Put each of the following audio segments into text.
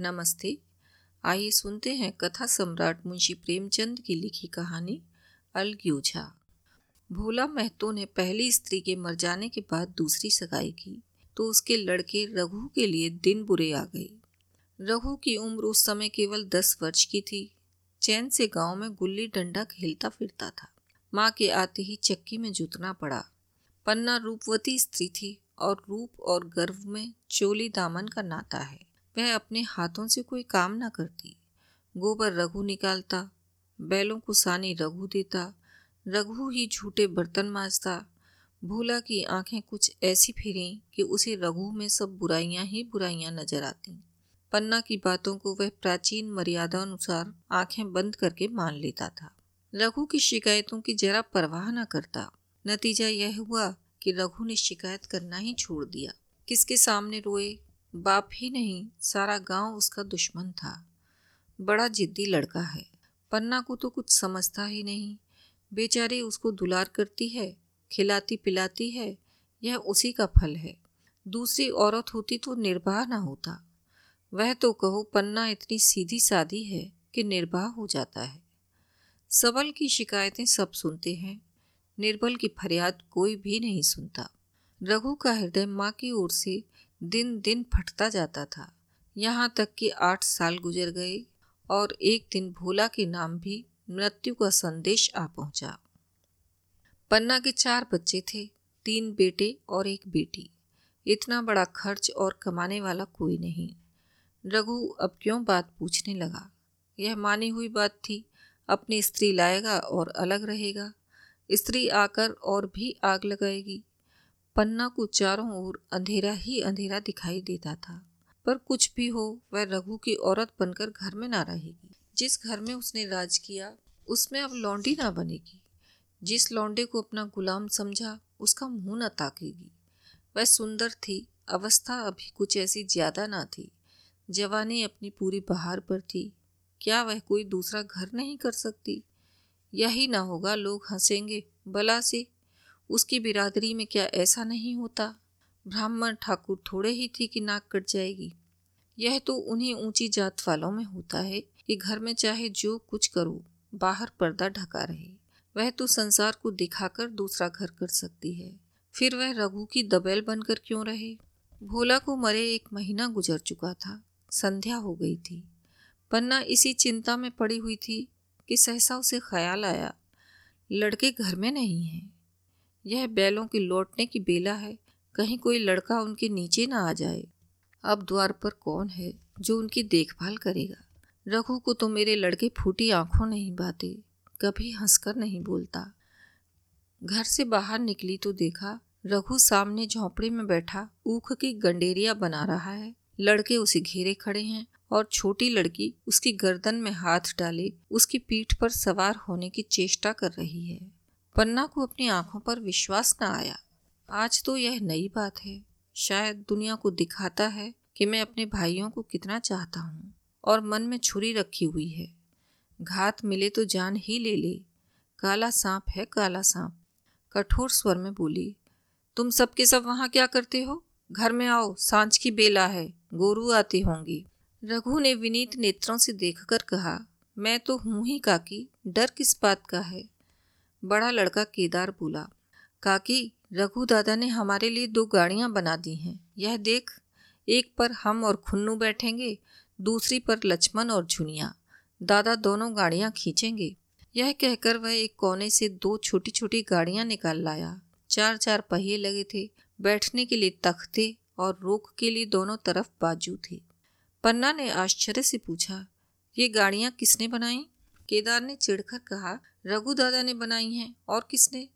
नमस्ते। आइए सुनते हैं कथा सम्राट मुंशी प्रेमचंद की लिखी कहानी, अलग्यूझा। भोला महतो ने पहली स्त्री के मर जाने के बाद दूसरी सगाई की तो उसके लड़के रघु के लिए दिन बुरे आ गए। रघु की उम्र उस समय केवल दस वर्ष की थी। चैन से गाँव में गुल्ली डंडा खेलता फिरता था। माँ के आते ही चक्की में जुतना पड़ा। पन्ना रूपवती स्त्री थी और रूप और गर्व में चोली दामन का नाता है। वह अपने हाथों से कोई काम ना करती। गोबर रघु निकालता, बैलों को सानी रघु देता, रघु ही झूठे बर्तन मांजता। भोला की आँखें कुछ ऐसी फिरी कि उसे रघु में सब बुराइयाँ ही बुराइयाँ नज़र आती। पन्ना की बातों को वह प्राचीन मर्यादा अनुसार आँखें बंद करके मान लेता था। रघु की शिकायतों की जरा परवाह न करता। नतीजा यह हुआ कि रघु ने शिकायत करना ही छोड़ दिया। किसके सामने रोए बाप ही नहीं, सारा गाँव उसका दुश्मन था। बड़ा जिद्दी लड़का है। पन्ना को तो कुछ समझता ही नहीं। बेचारी उसको दुलार करती है, खिलाती पिलाती है, यह उसी का फल है। दूसरी औरत होती तो निर्वाह ना होता। वह तो कहो, पन्ना इतनी सीधी सादी है कि निर्वाह हो जाता है। सबल की शिकायतें सब सुनते हैं। निर्बल की फरियाद कोई भी नहीं सुनता। रघु का हृदय माँ की ओर से दिन दिन फटता जाता था। यहाँ तक कि आठ साल गुजर गए और एक दिन भोला के नाम भी मृत्यु का संदेश आ पहुँचा। पन्ना के चार बच्चे थे, तीन बेटे और एक बेटी। इतना बड़ा खर्च और कमाने वाला कोई नहीं। रघु अब क्यों बात पूछने लगा? यह मानी हुई बात थी, अपनी स्त्री लाएगा और अलग रहेगा। स्त्री आकर और भी आग लगाएगी। पन्ना को चारों ओर अंधेरा ही अंधेरा दिखाई देता था। पर कुछ भी हो, वह रघु की औरत बनकर घर में ना रहेगी। जिस घर में उसने राज किया, उसमें अब लौंडी ना बनेगी। जिस लौंडे को अपना गुलाम समझा, उसका मुँह न ताकेगी। वह सुंदर थी, अवस्था अभी कुछ ऐसी ज़्यादा ना थी। जवानी अपनी पूरी बहार पर थी। क्या वह कोई दूसरा घर नहीं कर सकती? यही ना होगा, लोग हंसेंगे, बला से उसकी बिरादरी में क्या ऐसा नहीं होता? ब्राह्मण ठाकुर थोड़े ही थी कि नाक कट जाएगी। यह तो उन्हीं ऊँची जात वालों में होता है कि घर में चाहे जो कुछ करो, बाहर पर्दा ढका रहे। वह तो संसार को दिखाकर दूसरा घर कर सकती है। फिर वह रघु की दबेल बनकर क्यों रहे? भोला को मरे एक महीना गुजर चुका था, संध्या हो गई थी। पन्ना इसी चिंता में पड़ी हुई थी कि सहसा उसे ख्याल आया, लड़के घर में नहीं हैं। यह बैलों के लौटने की बेला है। कहीं कोई लड़का उनके नीचे ना आ जाए। अब द्वार पर कौन है जो उनकी देखभाल करेगा? रघु को तो मेरे लड़के फूटी आँखों नहीं बाते, कभी हंसकर नहीं बोलता। घर से बाहर निकली तो देखा, रघु सामने झोंपड़ी में बैठा, ऊख की गंडेरिया बना रहा है। लड़के उसे घेरे खड़े हैं और छोटी लड़की उसकी गर्दन में हाथ डाले, उसकी पीठ पर सवार होने की चेष्टा कर रही है। पन्ना को अपनी आँखों पर विश्वास न आया। आज तो यह नई बात है। शायद दुनिया को दिखाता है कि मैं अपने भाइयों को कितना चाहता हूँ और मन में छुरी रखी हुई है। घात मिले तो जान ही ले ले। काला सांप है काला सांप। कठोर स्वर में बोली, तुम सबके सब वहाँ क्या करते हो? घर में आओ, साँझ की बेला है, गोरू आती होंगी। रघु ने विनीत नेत्रों से देखकर कहा, मैं तो हूँ ही काकी, डर किस बात का है? बड़ा लड़का केदार बोला, काकी रघु दादा ने हमारे लिए दो गाड़ियाँ बना दी हैं। यह देख, एक पर हम और खुन्नू बैठेंगे, दूसरी पर लक्ष्मण और झुनिया। दादा दोनों गाड़ियाँ खींचेंगे। यह कहकर वह एक कोने से दो छोटी छोटी गाड़ियाँ निकाल लाया। चार चार पहिए लगे थे, बैठने के लिए तख्ते और रोक के लिए दोनों तरफ़ बाजू थे। पन्ना ने आश्चर्य से पूछा, ये गाड़ियाँ किसने बनाई? केदार ने चिढ़कर कहा रघु दादा ने बनाई हैं, और किसने?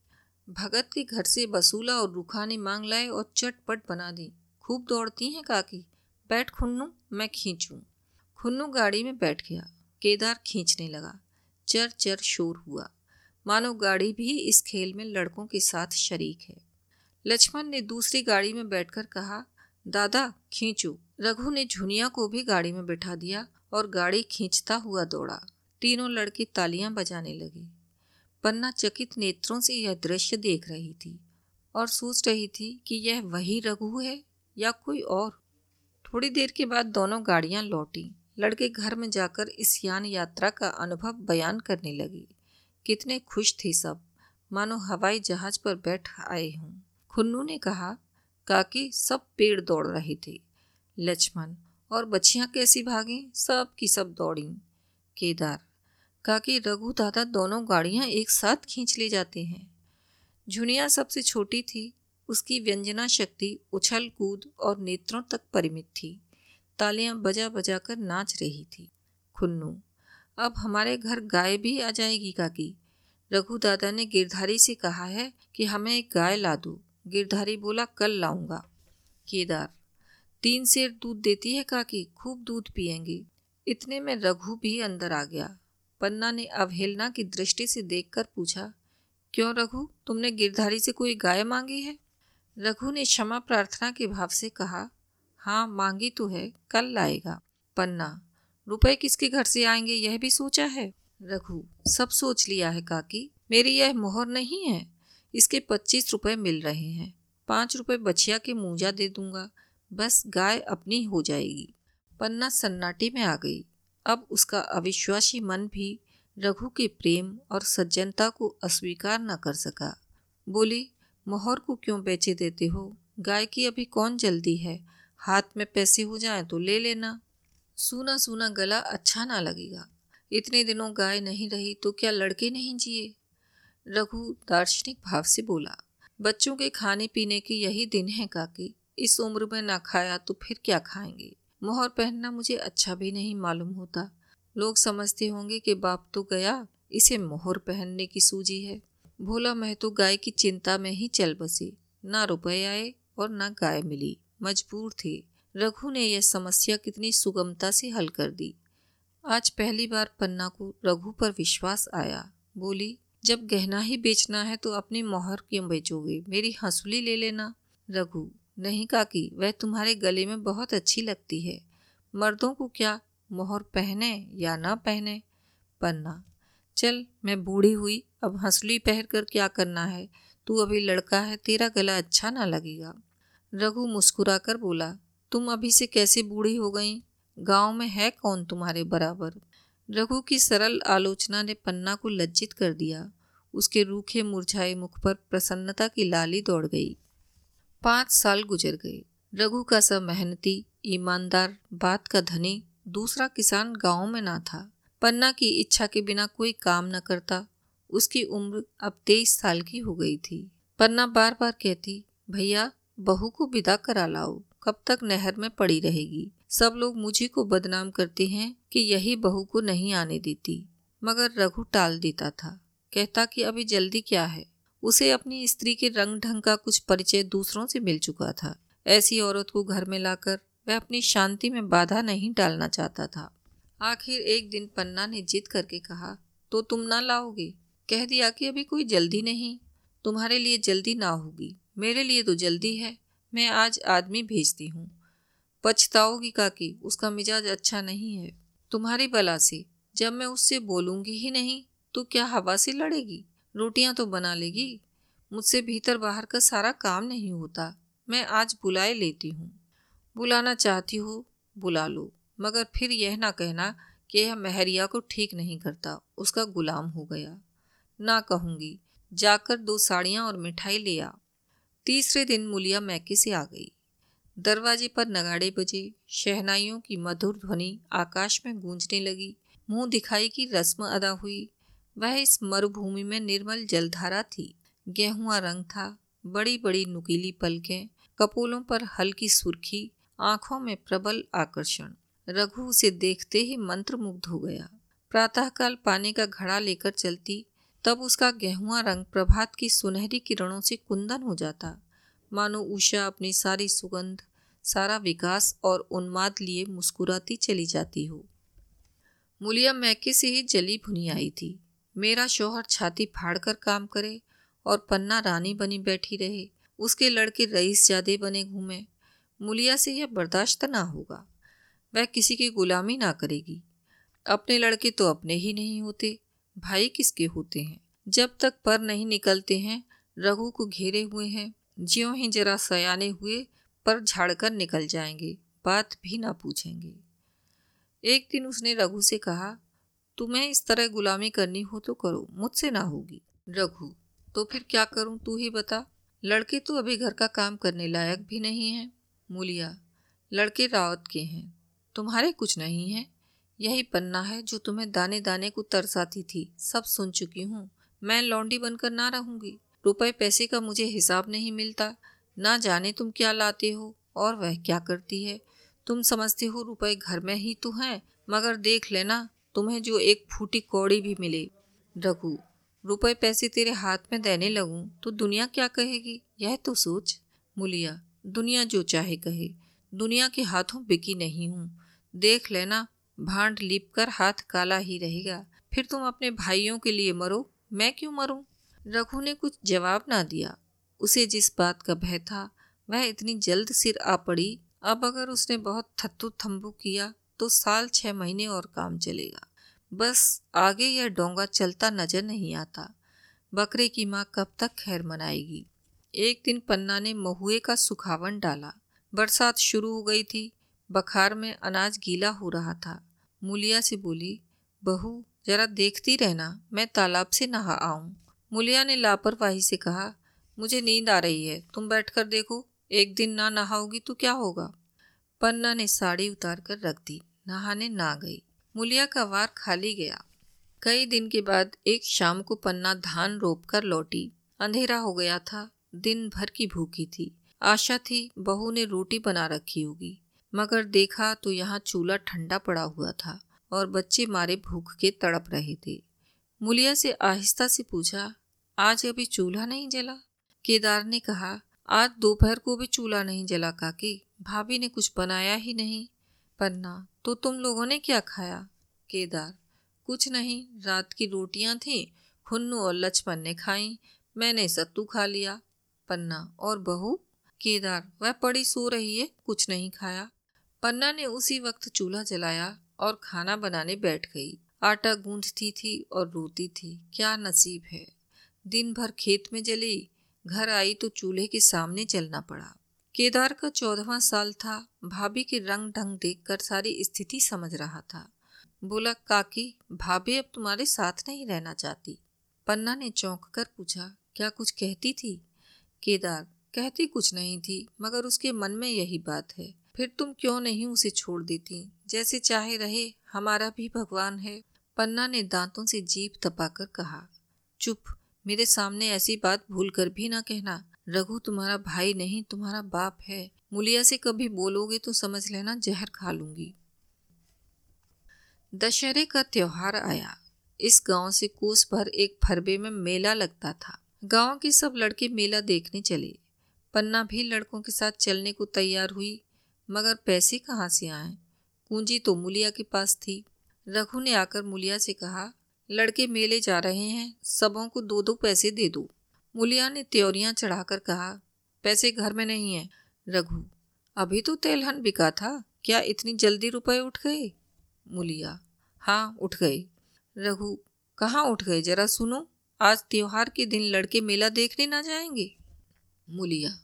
भगत के घर से बसूला और रूखा ने मांग लाए और चटपट बना दी। खूब दौड़ती हैं काकी। बैठ खुन्नू, मैं खींचूं। खुन्नू गाड़ी में बैठ गया। केदार खींचने लगा। चर चर शोर हुआ। मानो गाड़ी भी इस खेल में लड़कों के साथ शरीक है। लक्ष्मण ने दूसरी गाड़ी में बैठकर कहा, दादा, खींचो। रघु ने झुनिया को भी गाड़ी में बैठा दिया और गाड़ी खींचता हुआ दौड़ा। तीनों लड़के तालियाँ बजाने लगे। पन्ना चकित नेत्रों से यह दृश्य देख रही थी और सोच रही थी कि यह वही रघु है या कोई और। थोड़ी देर के बाद दोनों गाड़ियाँ लौटी। लड़के घर में जाकर इस यान यात्रा का अनुभव बयान करने लगे। कितने खुश थे सब। मानो हवाई जहाज़ पर बैठ आए हों। खुन्नू ने कहा, काकी, सब पेड़ दौड़ रहे थे। लक्ष्मण और बच्चियाँ कैसी भागी? सब की सब दौड़ी। केदार काकी रघु दादा दोनों गाड़ियाँ एक साथ खींच ले जाते हैं। झुनिया सबसे छोटी थी, उसकी व्यंजना शक्ति, उछल कूद और नेत्रों तक परिमित थी। तालियाँ बजा बजा कर नाच रही थी। खुन्नू, अब हमारे घर गाय भी आ जाएगी काकी। रघु दादा ने गिरधारी से कहा है कि हमें एक गाय ला दो। गिरधारी बोला, कल लाऊँगा। केदार, तीन शेर दूध देती है काकी, खूब दूध पिएँगे। इतने में रघु भी अंदर आ गया। पन्ना ने अवहेलना की दृष्टि से देखकर पूछा, क्यों रघु? तुमने गिरधारी से कोई गाय मांगी है? रघु ने क्षमा प्रार्थना के भाव से कहा हाँ मांगी तो है, कल लाएगा। पन्ना, रुपए किसके घर से आएँगे, यह भी सोचा है? रघु, सब सोच लिया है काकी, मेरी यह मोहर नहीं है, इसके पच्चीस रुपए मिल रहे हैं, पाँच रुपए बछिया के मूंजा दे दूँगा, बस गाय अपनी हो जाएगी। पन्ना सन्नाटे में आ गई। अब उसका अविश्वासी मन भी रघु के प्रेम और सज्जनता को अस्वीकार न कर सका। बोली, मोहर को क्यों बेचे देते हो? गाय की अभी कौन जल्दी है? हाथ में पैसे हो जाए तो ले लेना। सूना सूना गला अच्छा ना लगेगा। इतने दिनों गाय नहीं रही तो क्या लड़के नहीं जिए? रघु दार्शनिक भाव से बोला, बच्चों के खाने पीने के यही दिन है काकी। इस उम्र में ना खाया तो फिर क्या खाएँगे? मोहर पहनना मुझे अच्छा भी नहीं मालूम होता। लोग समझते होंगे कि बाप तो गया, इसे मोहर पहनने की सूझी है। भोला महतो गाय की चिंता में ही चल बसे। ना रुपए आए और ना गाय मिली। मजबूर थे। रघु ने यह समस्या कितनी सुगमता से हल कर दी। आज पहली बार पन्ना को रघु पर विश्वास आया। बोली, जब गहना ही बेचना है तो अपनी मोहर क्यों बेचोगे? मेरी हंसुली ले लेना। रघु नहीं काकी, वह तुम्हारे गले में बहुत अच्छी लगती है। मर्दों को क्या मोहर पहने या ना पहने? पन्ना। चल, मैं बूढ़ी हुई, अब हंसली पहन कर क्या करना है? तू अभी लड़का है, तेरा गला अच्छा ना लगेगा। रघु मुस्कुरा कर बोला, तुम अभी से कैसे बूढ़ी हो गई? गाँव में है कौन तुम्हारे बराबर? रघु की सरल आलोचना ने पन्ना को लज्जित कर दिया। उसके रूखे मुरझाए मुख पर प्रसन्नता की लाली दौड़ गई। पाँच साल गुजर गए। रघु का सा मेहनती, ईमानदार, बात का धनी दूसरा किसान गाँव में ना था। पन्ना की इच्छा के बिना कोई काम न करता। उसकी उम्र अब तेईस साल की हो गई थी। पन्ना बार बार कहती, भैया, बहू को विदा करा लाओ। कब तक नहर में पड़ी रहेगी? सब लोग मुझे को बदनाम करते हैं कि यही बहू को नहीं आने देती। मगर रघु टाल देता था। कहता कि अभी जल्दी क्या है? उसे अपनी स्त्री के रंग ढंग का कुछ परिचय दूसरों से मिल चुका था। ऐसी औरत को घर में लाकर वह अपनी शांति में बाधा नहीं डालना चाहता था। आखिर एक दिन पन्ना ने जिद करके कहा तो तुम ना लाओगे? कह दिया कि अभी कोई जल्दी नहीं। तुम्हारे लिए जल्दी ना होगी। मेरे लिए तो जल्दी है। मैं आज आदमी भेजती हूँ। पछताओगी काकी, उसका मिजाज अच्छा नहीं है। तुम्हारी बला से, जब मैं उससे बोलूँगी ही नहीं तो क्या हवा से लड़ेगी? रोटियाँ तो बना लेगी। मुझसे भीतर बाहर का सारा काम नहीं होता। मैं आज बुलाए लेती हूँ। बुलाना चाहती हो, बुला लो। मगर फिर यह ना कहना कि यह महरिया को ठीक नहीं करता। उसका गुलाम हो गया। ना कहूँगी। जाकर दो साड़ियाँ और मिठाई ले आ। तीसरे दिन मुलिया मैके से आ गई। दरवाजे पर नगाड़े बजे शहनाइयों की मधुर ध्वनि आकाश में गूंजने लगी। मुँह दिखाई की रस्म अदा हुई। वह इस मरुभूमि में निर्मल जलधारा थी। गेहुआ रंग था बड़ी बड़ी नुकीली पलकें, कपोलों पर हल्की सुर्खी, आँखों में प्रबल आकर्षण। रघु उसे देखते ही मंत्र मुग्ध हो गया। प्रातःकाल पानी का घड़ा लेकर चलती, तब उसका गेहुआ रंग प्रभात की सुनहरी किरणों से कुंदन हो जाता। मानो उषा अपनी सारी सुगंध, सारा विकास और उन्माद लिए मुस्कुराती चली जाती हो। मुलिया मैके से ही जली भुनी आई थी। मेरा शोहर छाती फाड़कर काम करे और पन्ना रानी बनी बैठी रहे। उसके लड़के रईस ज्यादे बने घूमे। मुलिया से यह बर्दाश्त ना होगा। वह किसी की गुलामी ना करेगी। अपने लड़के तो अपने ही नहीं होते। भाई किसके होते हैं? जब तक पर नहीं निकलते हैं, रघु को घेरे हुए हैं। ज्यों ही जरा सयाने हुए, पर झाड़कर निकल जाएँगे। बात भी ना पूछेंगे। एक दिन उसने रघु से कहा तुम्हें इस तरह गुलामी करनी हो तो करो, मुझसे ना होगी। रघु तो फिर क्या करूँ, तू ही बता। लड़के तो अभी घर का काम करने लायक भी नहीं है। मूलिया, लड़के रावत के हैं, तुम्हारे कुछ नहीं है। यही पन्ना है जो तुम्हें दाने दाने को तरसाती थी, सब सुन चुकी हूँ। मैं लौंडी बनकर ना रहूँगी। रुपए पैसे का मुझे हिसाब नहीं मिलता। ना जाने तुम क्या लाते हो, और वह क्या करती है। तुम समझते हो रुपए घर में ही तो हैं, मगर देख लेना तुम्हें जो एक फूटी कौड़ी भी मिले, रघु। रुपए पैसे तेरे हाथ में देने लगूं तो दुनिया क्या कहेगी? यह तो सोच। मुलिया, दुनिया जो चाहे कहे। दुनिया के हाथों बिकी नहीं हूँ। देख लेना, भांड लिप कर हाथ काला ही रहेगा। फिर तुम अपने भाइयों के लिए मरो, मैं क्यों मरूं? रघु ने कुछ जवाब ना दिया। उसे जिस बात का भय था, वह इतनी जल्द सिर आ पड़ी। अब अगर उसने बहुत थत्तू थम्बू किया तो साल छह महीने और काम चलेगा। बस आगे यह डोंगा चलता नज़र नहीं आता। बकरे की माँ कब तक खैर मनाएगी? एक दिन पन्ना ने महुए का सुखावन डाला। बरसात शुरू हो गई थी। बखार में अनाज गीला हो रहा था। मुलिया से बोली, बहू, जरा देखती रहना, मैं तालाब से नहा आऊँ। मुलिया ने लापरवाही से कहा, मुझे नींद आ रही है, तुम बैठकर देखो, एक दिन ना नहाओगी तो क्या होगा? पन्ना ने साड़ी उतार कर रख दी। नहाने ना गई। मुलिया का वार खाली गया। कई दिन के बाद एक शाम को पन्ना धान रोप कर लौटी। अंधेरा हो गया था। दिन भर की भूखी थी। आशा थी बहू ने रोटी बना रखी होगी। मगर देखा तो यहाँ चूल्हा ठंडा पड़ा हुआ था और बच्चे मारे भूख के तड़प रहे थे। मुलिया से आहिस्ता से पूछा, आज अभी चूल्हा नहीं जला? केदार ने कहा, आज दोपहर को भी चूल्हा नहीं जला काकी। भाभी ने कुछ बनाया ही नहीं। पन्ना तो तुम लोगों ने क्या खाया? केदार। कुछ नहीं, रात की रोटियाँ थी, खुन्नू और लक्ष्मण ने खाई, मैंने सत्तू खा लिया। पन्ना और बहू? केदार, वह पड़ी सो रही है, कुछ नहीं खाया। पन्ना ने उसी वक्त चूल्हा जलाया और खाना बनाने बैठ गई। आटा गूंथती थी और रोती थी। क्या नसीब है। दिन भर खेत में जली, घर आई तो चूल्हे के सामने चलना पड़ा। केदार का चौदहवा साल था। भाभी के रंग ढंग देखकर सारी स्थिति समझ रहा था। बोला, काकी, भाभी अब तुम्हारे साथ नहीं रहना चाहती। पन्ना ने चौंक कर पूछा, क्या कुछ कहती थी? केदार, कहती कुछ नहीं थी, मगर उसके मन में यही बात है। फिर तुम क्यों नहीं उसे छोड़ देती? जैसे चाहे रहे, हमारा भी भगवान है। पन्ना ने दांतों से जीप तपाकर कहा, चुप, मेरे सामने ऐसी बात भूल कर भी ना कहना। रघु तुम्हारा भाई नहीं, तुम्हारा बाप है। मुलिया से कभी बोलोगे तो समझ लेना, जहर खा लूँगी। दशहरे का त्योहार आया। इस गाँव से कोस भर एक फरबे में मेला लगता था। गाँव के सब लड़के मेला देखने चले। पन्ना भी लड़कों के साथ चलने को तैयार हुई, मगर पैसे कहाँ से आए? पूंजी तो मुलिया के पास थी। रघु ने आकर मुलिया से कहा, लड़के मेले जा रहे हैं, सबों को दो दो पैसे दे दो। मुलिया ने त्योरियाँ चढ़ाकर कहा, पैसे घर में नहीं है, रघु। अभी तो तेलहन बिका था, क्या इतनी जल्दी रुपए उठ गए? मुलिया हाँ उठ गए। रघु, कहाँ उठ गए? जरा सुनो, आज त्योहार के दिन लड़के मेला देखने ना जाएँगे? मुलिया,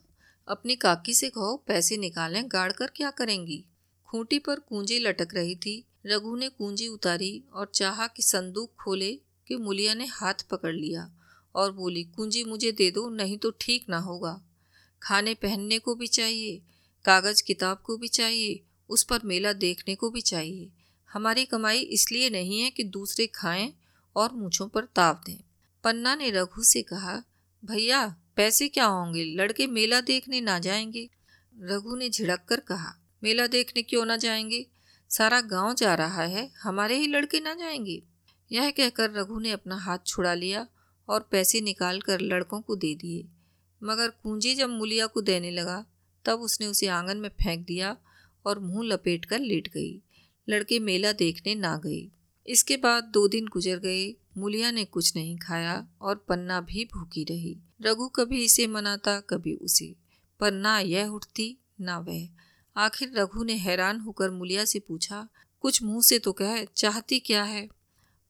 अपनी काकी से कहो, पैसे निकालें, गाड़ कर क्या करेंगी? खूंटी पर कुंजी लटक रही थी। रघु ने कुंजी उतारी और चाहा कि संदूक खोले कि मुलिया ने हाथ पकड़ लिया। और बोली, कुंजी, मुझे दे दो, नहीं तो ठीक ना होगा। खाने पहनने को भी चाहिए, कागज़ किताब को भी चाहिए, उस पर मेला देखने को भी चाहिए। हमारी कमाई इसलिए नहीं है कि दूसरे खाएँ और मूछों पर ताव दें। पन्ना ने रघु से कहा, भैया, पैसे क्या होंगे? लड़के मेला देखने ना जाएँगे? रघु ने झिड़क कर कहा, मेला देखने क्यों ना जाएँगे? सारा गाँव जा रहा है, हमारे ही लड़के ना जाएँगे? यह कहकर रघु ने अपना हाथ छुड़ा लिया और पैसे निकाल कर लड़कों को दे दिए। मगर कुंजी जब मुलिया को देने लगा, तब उसने उसे आँगन में फेंक दिया और मुँह लपेट कर लेट गई। लड़के मेला देखने ना गए। इसके बाद दो दिन गुजर गए। मुलिया ने कुछ नहीं खाया और पन्ना भी भूखी रही। रघु कभी इसे मनाता, कभी उसे। पर ना यह उठती, ना वह। आखिर रघु ने हैरान होकर मुलिया से पूछा, कुछ मुँह से तो कह, चाहती क्या है?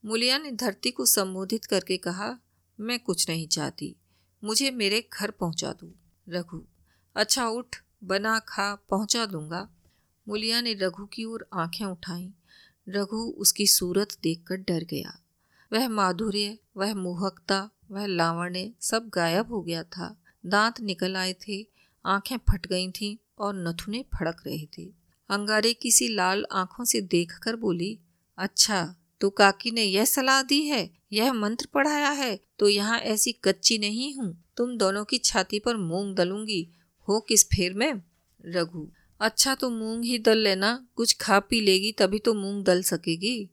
मुलिया ने धरती को संबोधित करके कहा मैं कुछ नहीं चाहती। मुझे मेरे घर पहुँचा दो। रघु अच्छा उठ, बना खा, पहुँचा दूँगा। मुलिया ने रघु की ओर आँखें उठाई। रघु उसकी सूरत देखकर डर गया। वह माधुर्य, वह मोहकता, वह लावण्य सब गायब हो गया था। दांत निकल आए थे, आँखें फट गई थीं और नथुने फड़क रहे थे। अंगारे किसी लाल आँखों से देखकर बोली अच्छा तो काकी ने यह सलाह दी है, यह मंत्र पढ़ाया है तो यहाँ ऐसी कच्ची नहीं हूँ। तुम दोनों की छाती पर मूंग दलूँगी हो किस फेर में? रघु। अच्छा तो मूंग ही दल लेना, कुछ खा पी लेगी तभी तो मूंग दल सकेगी।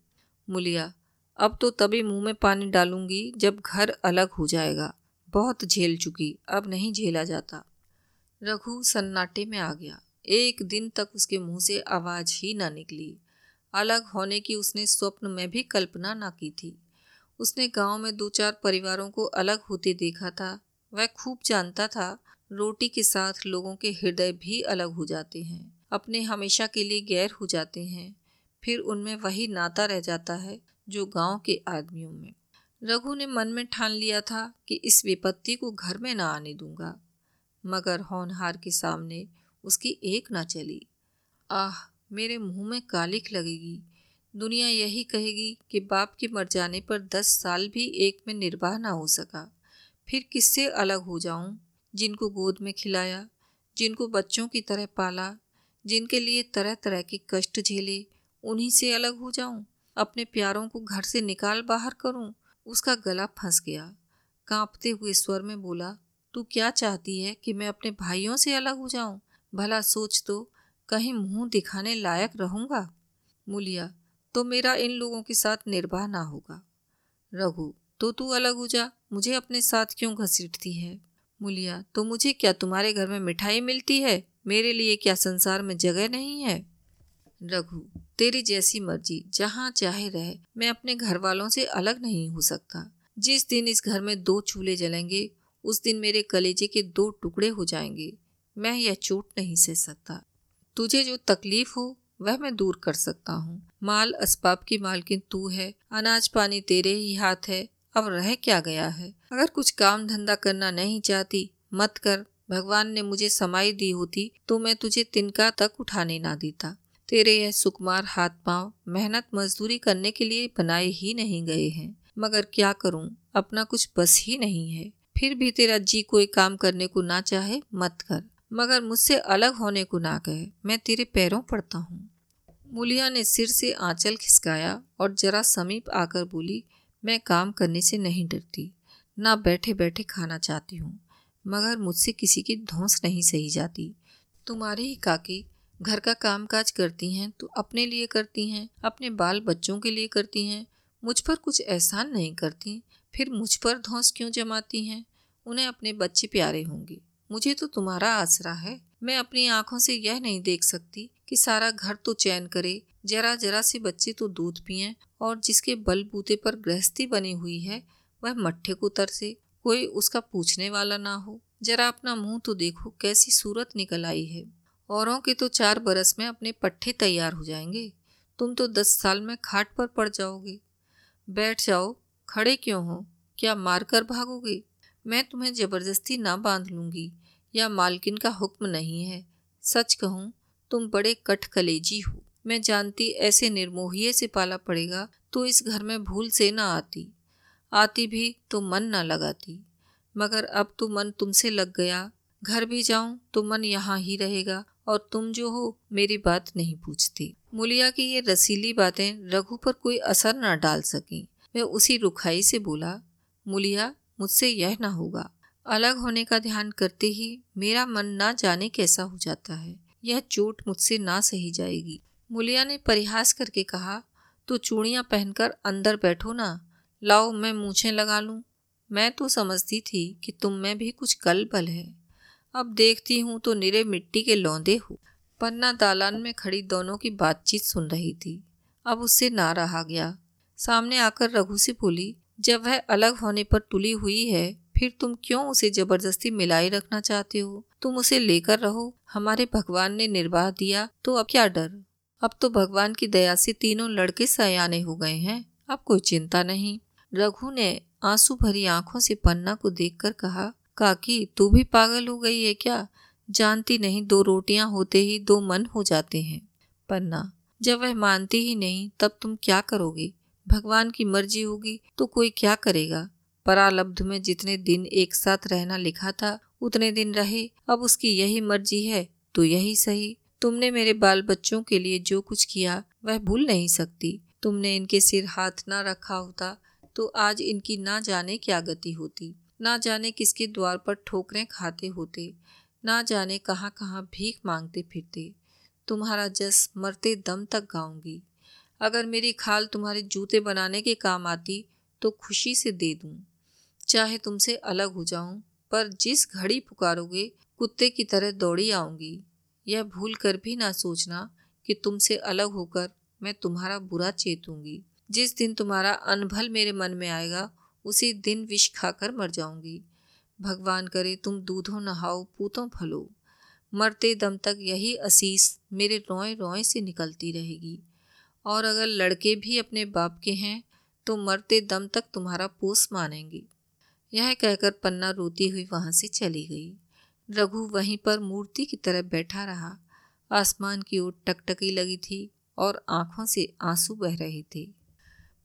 मुलिया। अब तो तभी मुँह में पानी डालूँगी जब घर अलग हो जाएगा। बहुत झेल चुकी, अब नहीं झेला जाता। रघु सन्नाटे में आ गया। एक दिन तक उसके मुँह से आवाज़ ही ना निकली। अलग होने की उसने स्वप्न में भी कल्पना ना की थी। उसने गाँव में दो चार परिवारों को अलग होते देखा था। वह खूब जानता था, रोटी के साथ लोगों के हृदय भी अलग हो जाते हैं, अपने हमेशा के लिए गैर हो जाते हैं। फिर उनमें वही नाता रह जाता है जो गाँव के आदमियों में। रघु ने मन में ठान लिया था कि इस विपत्ति को घर में ना आने दूँगा, मगर होनहार के सामने उसकी एक ना चली। आह मेरे मुँह में कालिक लगेगी। दुनिया यही कहेगी कि बाप के मर जाने पर दस साल भी एक में निर्वाह ना हो सका। फिर किससे अलग हो जाऊँ? जिनको गोद में खिलाया, जिनको बच्चों की तरह पाला, जिनके लिए तरह तरह के कष्ट झेले, उन्हीं से अलग हो जाऊँ? अपने प्यारों को घर से निकाल बाहर करूँ? उसका गला फंस गया। कांपते हुए स्वर में बोला, तू क्या चाहती है कि मैं अपने भाइयों से अलग हो जाऊँ? भला सोच तो। कहीं मुँह दिखाने लायक रहूँगा? मुलिया तो मेरा इन लोगों के साथ निर्वाह ना होगा। रघु तो तू अलग हो जा, मुझे अपने साथ क्यों घसीटती है? मुलिया तो मुझे क्या तुम्हारे घर में मिठाई मिलती है? मेरे लिए क्या संसार में जगह नहीं है? रघु, तेरी जैसी मर्ज़ी, जहाँ चाहे रहे, मैं अपने घर वालों से अलग नहीं हो सकता। जिस दिन इस घर में दो चूल्हे जलेंगे, उस दिन मेरे कलेजे के दो टुकड़े हो जाएँगे। मैं यह चोट नहीं सह सकता। तुझे जो तकलीफ़ हो, वह मैं दूर कर सकता हूँ। माल असबाब की मालकिन तू है, अनाज पानी तेरे ही हाथ है, अब रह क्या गया है? अगर कुछ काम धंधा करना नहीं चाहती, मत कर। भगवान ने मुझे समाई दी होती तो मैं तुझे तिनका तक उठाने ना देता। तेरे यह सुकुमार हाथ पाँव मेहनत मजदूरी करने के लिए बनाए ही नहीं गए हैं। मगर क्या करूँ? अपना कुछ बस ही नहीं है। फिर भी तेरा जी कोई काम करने को ना चाहे, मत कर। मगर मुझसे अलग होने को ना कहे। मैं तेरे पैरों पड़ता हूँ। मुलिया ने सिर से आंचल खिसकाया और जरा समीप आकर बोली, मैं काम करने से नहीं डरती, ना बैठे बैठे खाना चाहती हूँ, मगर मुझसे किसी की धौंस नहीं सही जाती। तुम्हारी ही काकी घर का काम काज करती हैं तो अपने लिए करती हैं, अपने बाल बच्चों के लिए करती हैं। मुझ पर कुछ एहसान नहीं करती, फिर मुझ पर धौंस क्यों जमाती हैं? उन्हें अपने बच्चे प्यारे होंगे। मुझे तो तुम्हारा आसरा है। मैं अपनी आँखों से यह नहीं देख सकती कि सारा घर तो चैन करे जरा जरा से बच्चे तो दूध पिए, और जिसके बलबूते पर गृहस्थी बनी हुई है, वह मट्ठे को तरसे, कोई उसका पूछने वाला ना हो। जरा अपना मुँह तो देखो, कैसी सूरत निकल आई है। औरों के तो चार बरस में अपने पट्टे तैयार हो जाएँगे। तुम तो दस साल में खाट पर पड़ जाओगे। बैठ जाओ, खड़े क्यों हो? क्या मारकर भागोगे? मैं तुम्हें ज़बरदस्ती ना बाँध लूँगी, या मालकिन का हुक्म नहीं है। सच कहूँ, तुम बड़े कट कलेजी हो। मैं जानती ऐसे निर्मोहिए से पाला पड़ेगा तो इस घर में भूल से ना आती। आती भी तो मन ना लगाती। मगर अब तो मन तुमसे लग गया। घर भी जाऊँ तो मन यहाँ ही रहेगा, और तुम जो हो, मेरी बात नहीं पूछती। मुलिया की ये रसीली बातें रघु पर कोई असर न डाल सकी। वह उसी रुखाई से बोला, मुलिया मुझसे यह ना होगा। अलग होने का ध्यान करते ही मेरा मन ना जाने कैसा हो जाता है। यह चोट मुझसे ना सही जाएगी। मुलिया ने परिहास करके कहा तो चूड़ियाँ पहनकर अंदर बैठो ना। लाओ, मैं मूछें लगा लूँ। मैं तो समझती थी कि तुम में भी कुछ कल बल है। अब देखती हूँ तो निरे मिट्टी के लौंदे हो। पन्ना दालान में खड़ी दोनों की बातचीत सुन रही थी। अब उससे ना रहा गया। सामने आकर रघु से बोली जब वह अलग होने पर तुली हुई है, फिर तुम क्यों उसे ज़बरदस्ती मिलाई रखना चाहते हो? तुम उसे लेकर रहो। हमारे भगवान ने निर्वाह दिया तो अब क्या डर? अब तो भगवान की दया से तीनों लड़के सयाने हो गए हैं। अब कोई चिंता नहीं। रघु ने आँसू भरी आँखों से पन्ना को देखकर कहा, काकी, तू भी पागल हो गई है क्या? जानती नहीं, दो रोटियाँ होते ही दो मन हो जाते हैं। पन्ना, जब वह मानती ही नहीं, तब तुम क्या करोगे? भगवान की मर्ज़ी होगी तो कोई क्या करेगा? परालब्ध में जितने दिन एक साथ रहना लिखा था, उतने दिन रहे। अब उसकी यही मर्ज़ी है तो यही सही। तुमने मेरे बाल बच्चों के लिए जो कुछ किया, वह भूल नहीं सकती। तुमने इनके सिर हाथ ना रखा होता तो आज इनकी ना जाने क्या गति होती। ना जाने किसके द्वार पर ठोकरें खाते होते। ना जाने कहाँ कहाँ भीख मांगते फिरते। तुम्हारा जस मरते दम तक गाऊँगी। अगर मेरी खाल तुम्हारे जूते बनाने के काम आती तो खुशी से दे दूँ। चाहे तुमसे अलग हो जाऊँ, पर जिस घड़ी पुकारोगे, कुत्ते की तरह दौड़ी आऊँगी। यह भूल कर भी ना सोचना कि तुमसे अलग होकर मैं तुम्हारा बुरा चेतूँगी। जिस दिन तुम्हारा अनभल मेरे मन में आएगा, उसी दिन विष खाकर मर जाऊँगी। भगवान करे तुम दूधों नहाओ, पूतों फलो। मरते दम तक यही असीस मेरे रोए रोए से निकलती रहेगी। और अगर लड़के भी अपने बाप के हैं तो मरते दम तक तुम्हारा पोस मानेंगे। यह कहकर पन्ना रोती हुई वहाँ से चली गई। रघु वहीं पर मूर्ति की तरह बैठा रहा। आसमान की ओर टकटकी लगी थी और आँखों से आँसू बह रहे थे।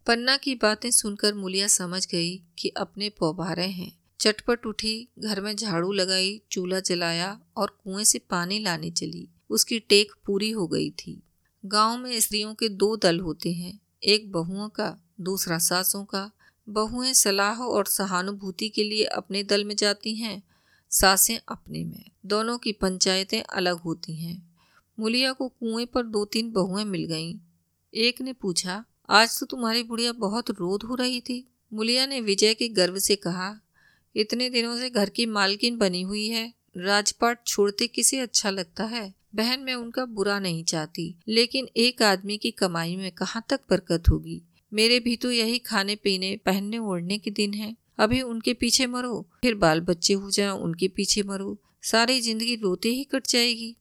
पन्ना की बातें सुनकर मुलिया समझ गई कि अपने पौभारे हैं। चटपट उठी, घर में झाड़ू लगाई, चूल्हा जलाया और कुएँ से पानी लाने चली। उसकी टेक पूरी हो गई थी। गाँव में स्त्रियों के दो दल होते हैं, एक बहुओं का, दूसरा सासों का। बहुएँ सलाह और सहानुभूति के लिए अपने दल में जाती हैं, सासें अपने में। दोनों की पंचायतें अलग होती हैं। मुलिया को कुएँ पर दो तीन बहुएँ मिल गईं। एक ने पूछा, आज तो तुम्हारी बुढ़िया बहुत रोध हो रही थी? मुलिया ने विजय के गर्व से कहा, इतने दिनों से घर की मालकिन बनी हुई है। राजपाट छोड़ते किसे अच्छा लगता है? बहन मैं उनका बुरा नहीं चाहती, लेकिन एक आदमी की कमाई में कहाँ तक बरकत होगी? मेरे भी तो यही खाने पीने पहनने ओढ़ने के दिन है। अभी उनके पीछे मरो, फिर बाल बच्चे हो जाए, उनके पीछे मरो। सारी ज़िंदगी रोते ही कट जाएगी।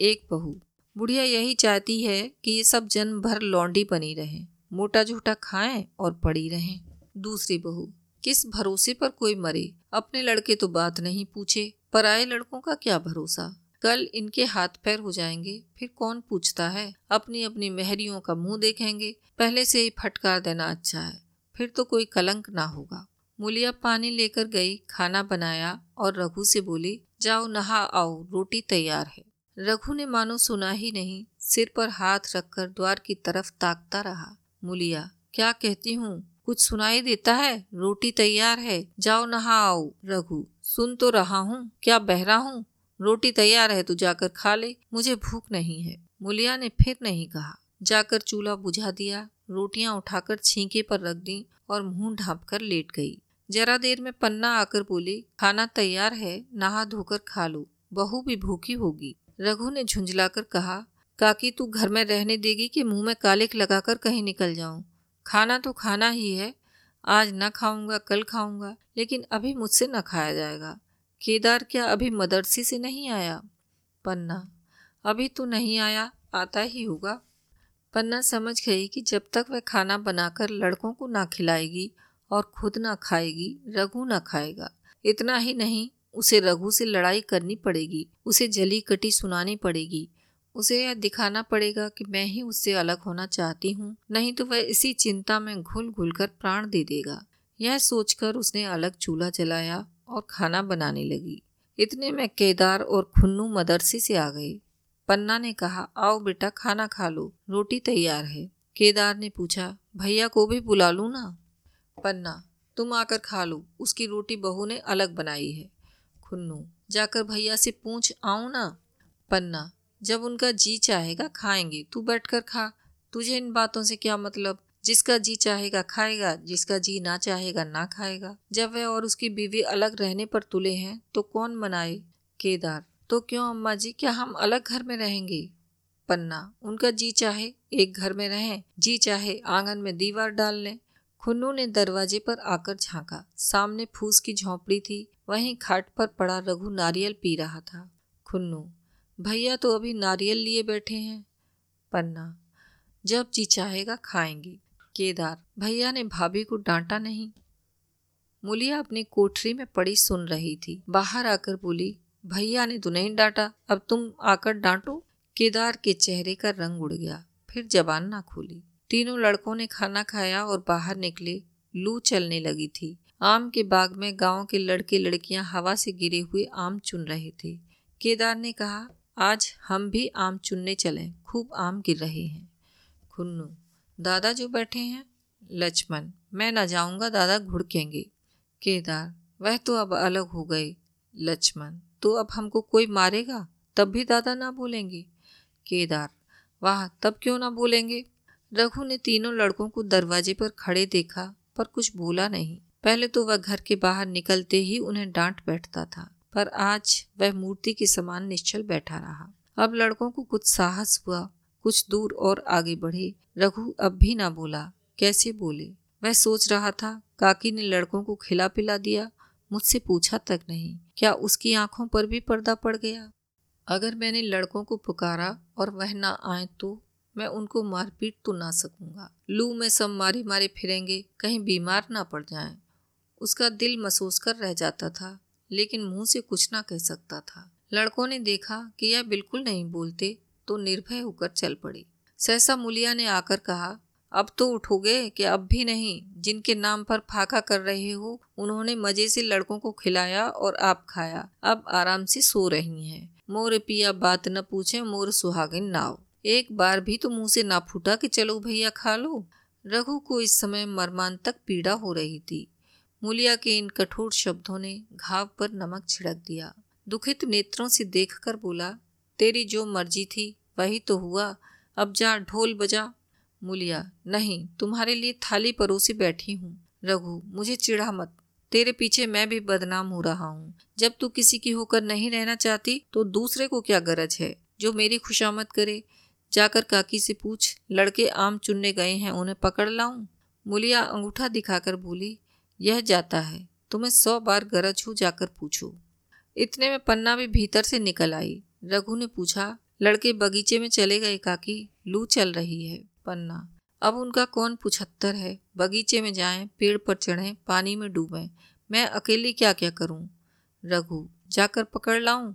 एक बहू, बुढ़िया यही चाहती है कि ये सब जन्म भर लौंडी बनी रहे मोटा झूठा खाएँ और पड़ी रहें। दूसरी बहू, किस भरोसे पर कोई मरे? अपने लड़के तो बात नहीं पूछे, पर आए लड़कों का क्या भरोसा? कल इनके हाथ पैर हो जाएँगे, फिर कौन पूछता है? अपनी अपनी मेहरियों का मुँह देखेंगे, पहले से ही फटकार देना अच्छा है, फिर तो कोई कलंक ना होगा। मुलिया पानी लेकर गई, खाना बनाया और रघु से बोली, जाओ नहा आओ, रोटी तैयार है। रघु ने मानो सुना ही नहीं, सिर पर हाथ रखकर द्वार की तरफ़ ताकता रहा। मुलिया, क्या कहती हूँ? कुछ सुनाई देता है? रोटी तैयार है, जाओ नहा आओ। रघु, सुन तो रहा हूँ, क्या बहरा हूँ? रोटी तैयार है तू जाकर खा ले। मुझे भूख नहीं है। मुलिया ने फिर नहीं कहा। जाकर चूल्हा बुझा दिया। रोटियाँ उठाकर छींके पर रख दी और मुँह ढांप कर लेट गई। जरा देर में पन्ना आकर बोली, खाना तैयार है, नहा धोकर खा लो। बहू भी भूखी होगी। रघु ने झुंझलाकर कहा, काकी, तू घर में रहने देगी कि मुँह में कालिक लगाकर कहीं निकल जाऊँ? खाना तो खाना ही है। आज न खाऊँगा, कल खाऊँगा, लेकिन अभी मुझसे न खाया जाएगा। केदार क्या अभी मदरसे से नहीं आया? पन्ना। अभी तो नहीं आया, आता ही होगा। पन्ना समझ गई कि जब तक वह खाना बनाकर लड़कों को ना खिलाएगी और खुद ना खाएगी, रघु ना खाएगा। इतना ही नहीं, उसे रघु से लड़ाई करनी पड़ेगी, उसे जली कटी सुनानी पड़ेगी। उसे यह दिखाना पड़ेगा कि मैं ही उससे अलग होना चाहती हूँ, नहीं तो वह इसी चिंता में घुल घुल कर प्राण दे देगा। यह सोचकर उसने अलग चूल्हा जलाया और खाना बनाने लगी। इतने में केदार और खुन्नू मदरसे से आ गए। पन्ना ने कहा, आओ बेटा, खाना खा लो। रोटी तैयार है। केदार ने पूछा, भैया को भी बुला लूँ ना? पन्ना, तुम आकर खा लो। उसकी रोटी बहू ने अलग बनाई है। खुन्नू, जाकर भैया से पूछ आऊँ ना? पन्ना, जब उनका जी चाहेगा, खाएँगे। तू बैठकर खा। तुझे इन बातों से क्या मतलब? जिसका जी चाहेगा, खाएगा, जिसका जी ना चाहेगा, ना खाएगा। जब वह और उसकी बीवी अलग रहने पर तुले हैं तो कौन मनाए केदार? तो क्यों अम्मा जी, क्या हम अलग घर में रहेंगे? पन्ना, उनका जी चाहे एक घर में रहें, जी चाहे आँगन में दीवार डाल लें। खुन्नू ने दरवाजे पर आकर झांका। सामने फूस की झोंपड़ी थी, वहीं खाट पर पड़ा रघु नारियल पी रहा था। खुन्नू, भैया तो अभी नारियल लिए बैठे हैं। पन्ना, जब जी चाहेगा, खाएँगे। केदार, भैया ने भाभी को डांटा नहीं। मुलिया अपनी कोठरी में पड़ी सुन रही थी। बाहर आकर बोली, भैया ने तो नहीं डांटा, अब तुम आकर डांटो। केदार के चेहरे का रंग उड़ गया, फिर जबान ना खोली। तीनों लड़कों ने खाना खाया और बाहर निकले। लू चलने लगी थी। आम के बाग में गाँव के लड़के लड़कियाँ हवा से गिरे हुए आम चुन रहे थे। केदार ने कहा, आज हम भी आम चुनने चलें। खूब आम गिर रहे हैं। खुन्नू दादा जो बैठे हैं। लक्ष्मण, मैं ना जाऊँगा, दादा घुड़केंगे। केदार, वह तो अब अलग हो गए। लक्ष्मण तो अब हमको कोई मारेगा? तब भी दादा ना बोलेंगे। केदार, वाह, तब क्यों ना बोलेंगे? रघु ने तीनों लड़कों को दरवाजे पर खड़े देखा, पर कुछ बोला नहीं। पहले तो वह घर के बाहर निकलते ही उन्हें डांट बैठता था, पर आज वह मूर्ति के समान निश्चल बैठा रहा। अब लड़कों को कुछ साहस हुआ कुछ दूर और आगे बढ़े। रघु अब भी ना बोला, कैसे बोले? वह सोच रहा था, काकी ने लड़कों को खिला पिला दिया, मुझसे पूछा तक नहीं, क्या उसकी आँखों पर भी पर्दा पड़ गया? अगर मैंने लड़कों को पुकारा और वह ना आए तो मैं उनको मारपीट तो ना सकूँगा। लू में सब मारे मारे फिरेंगे, कहीं बीमार ना पड़ जाएँ। उसका दिल महसूस कर रह जाता था, लेकिन मुँह से कुछ ना कह सकता था। लड़कों ने देखा कि यह बिल्कुल नहीं बोलते तो निर्भय होकर चल पड़ी। सहसा मुलिया ने आकर कहा, अब तो उठोगे कि अब भी नहीं, जिनके नाम पर फाका कर रहे हो, उन्होंने मज़े से लड़कों को खिलाया और आप खाया। अब आराम से सो रही हैं। मोर पिया बात न पूछे, मोर सुहागिन नाव। एक बार भी तो मुँह से ना फूटा कि चलो भैया खा लो। रघु को इस समय मरमान तक पीड़ा हो रही थी। मुलिया के इन कठोर शब्दों ने घाव पर नमक छिड़क दिया। दुखित नेत्रों से देखकर बोला, तेरी जो मर्ज़ी थी वही तो हुआ। अब जा ढोल बजा। मुलिया, नहीं, तुम्हारे लिए थाली परोसी बैठी हूँ। रघु, मुझे चिढ़ा मत। तेरे पीछे मैं भी बदनाम हो रहा हूँ। जब तू किसी की होकर नहीं रहना चाहती तो दूसरे को क्या गरज है? जो मेरी खुशामद करे। जाकर काकी से पूछ, लड़के आम चुनने गए हैं, उन्हें पकड़ लाऊं? मुलिया अंगूठा दिखाकर बोली, यह जाता है। तुम्हें सौ बार गरज हो जाकर पूछो। इतने में पन्ना भी भीतर से निकल आई। रघु ने पूछा लड़के बगीचे में चले गए काकी लू चल रही है पन्ना। अब उनका कौन पुछत्तर है? बगीचे में जाएँ, पेड़ पर चढ़ें पानी में डूबें। मैं अकेली क्या क्या करूँ? रघु जाकर पकड़ लाऊं?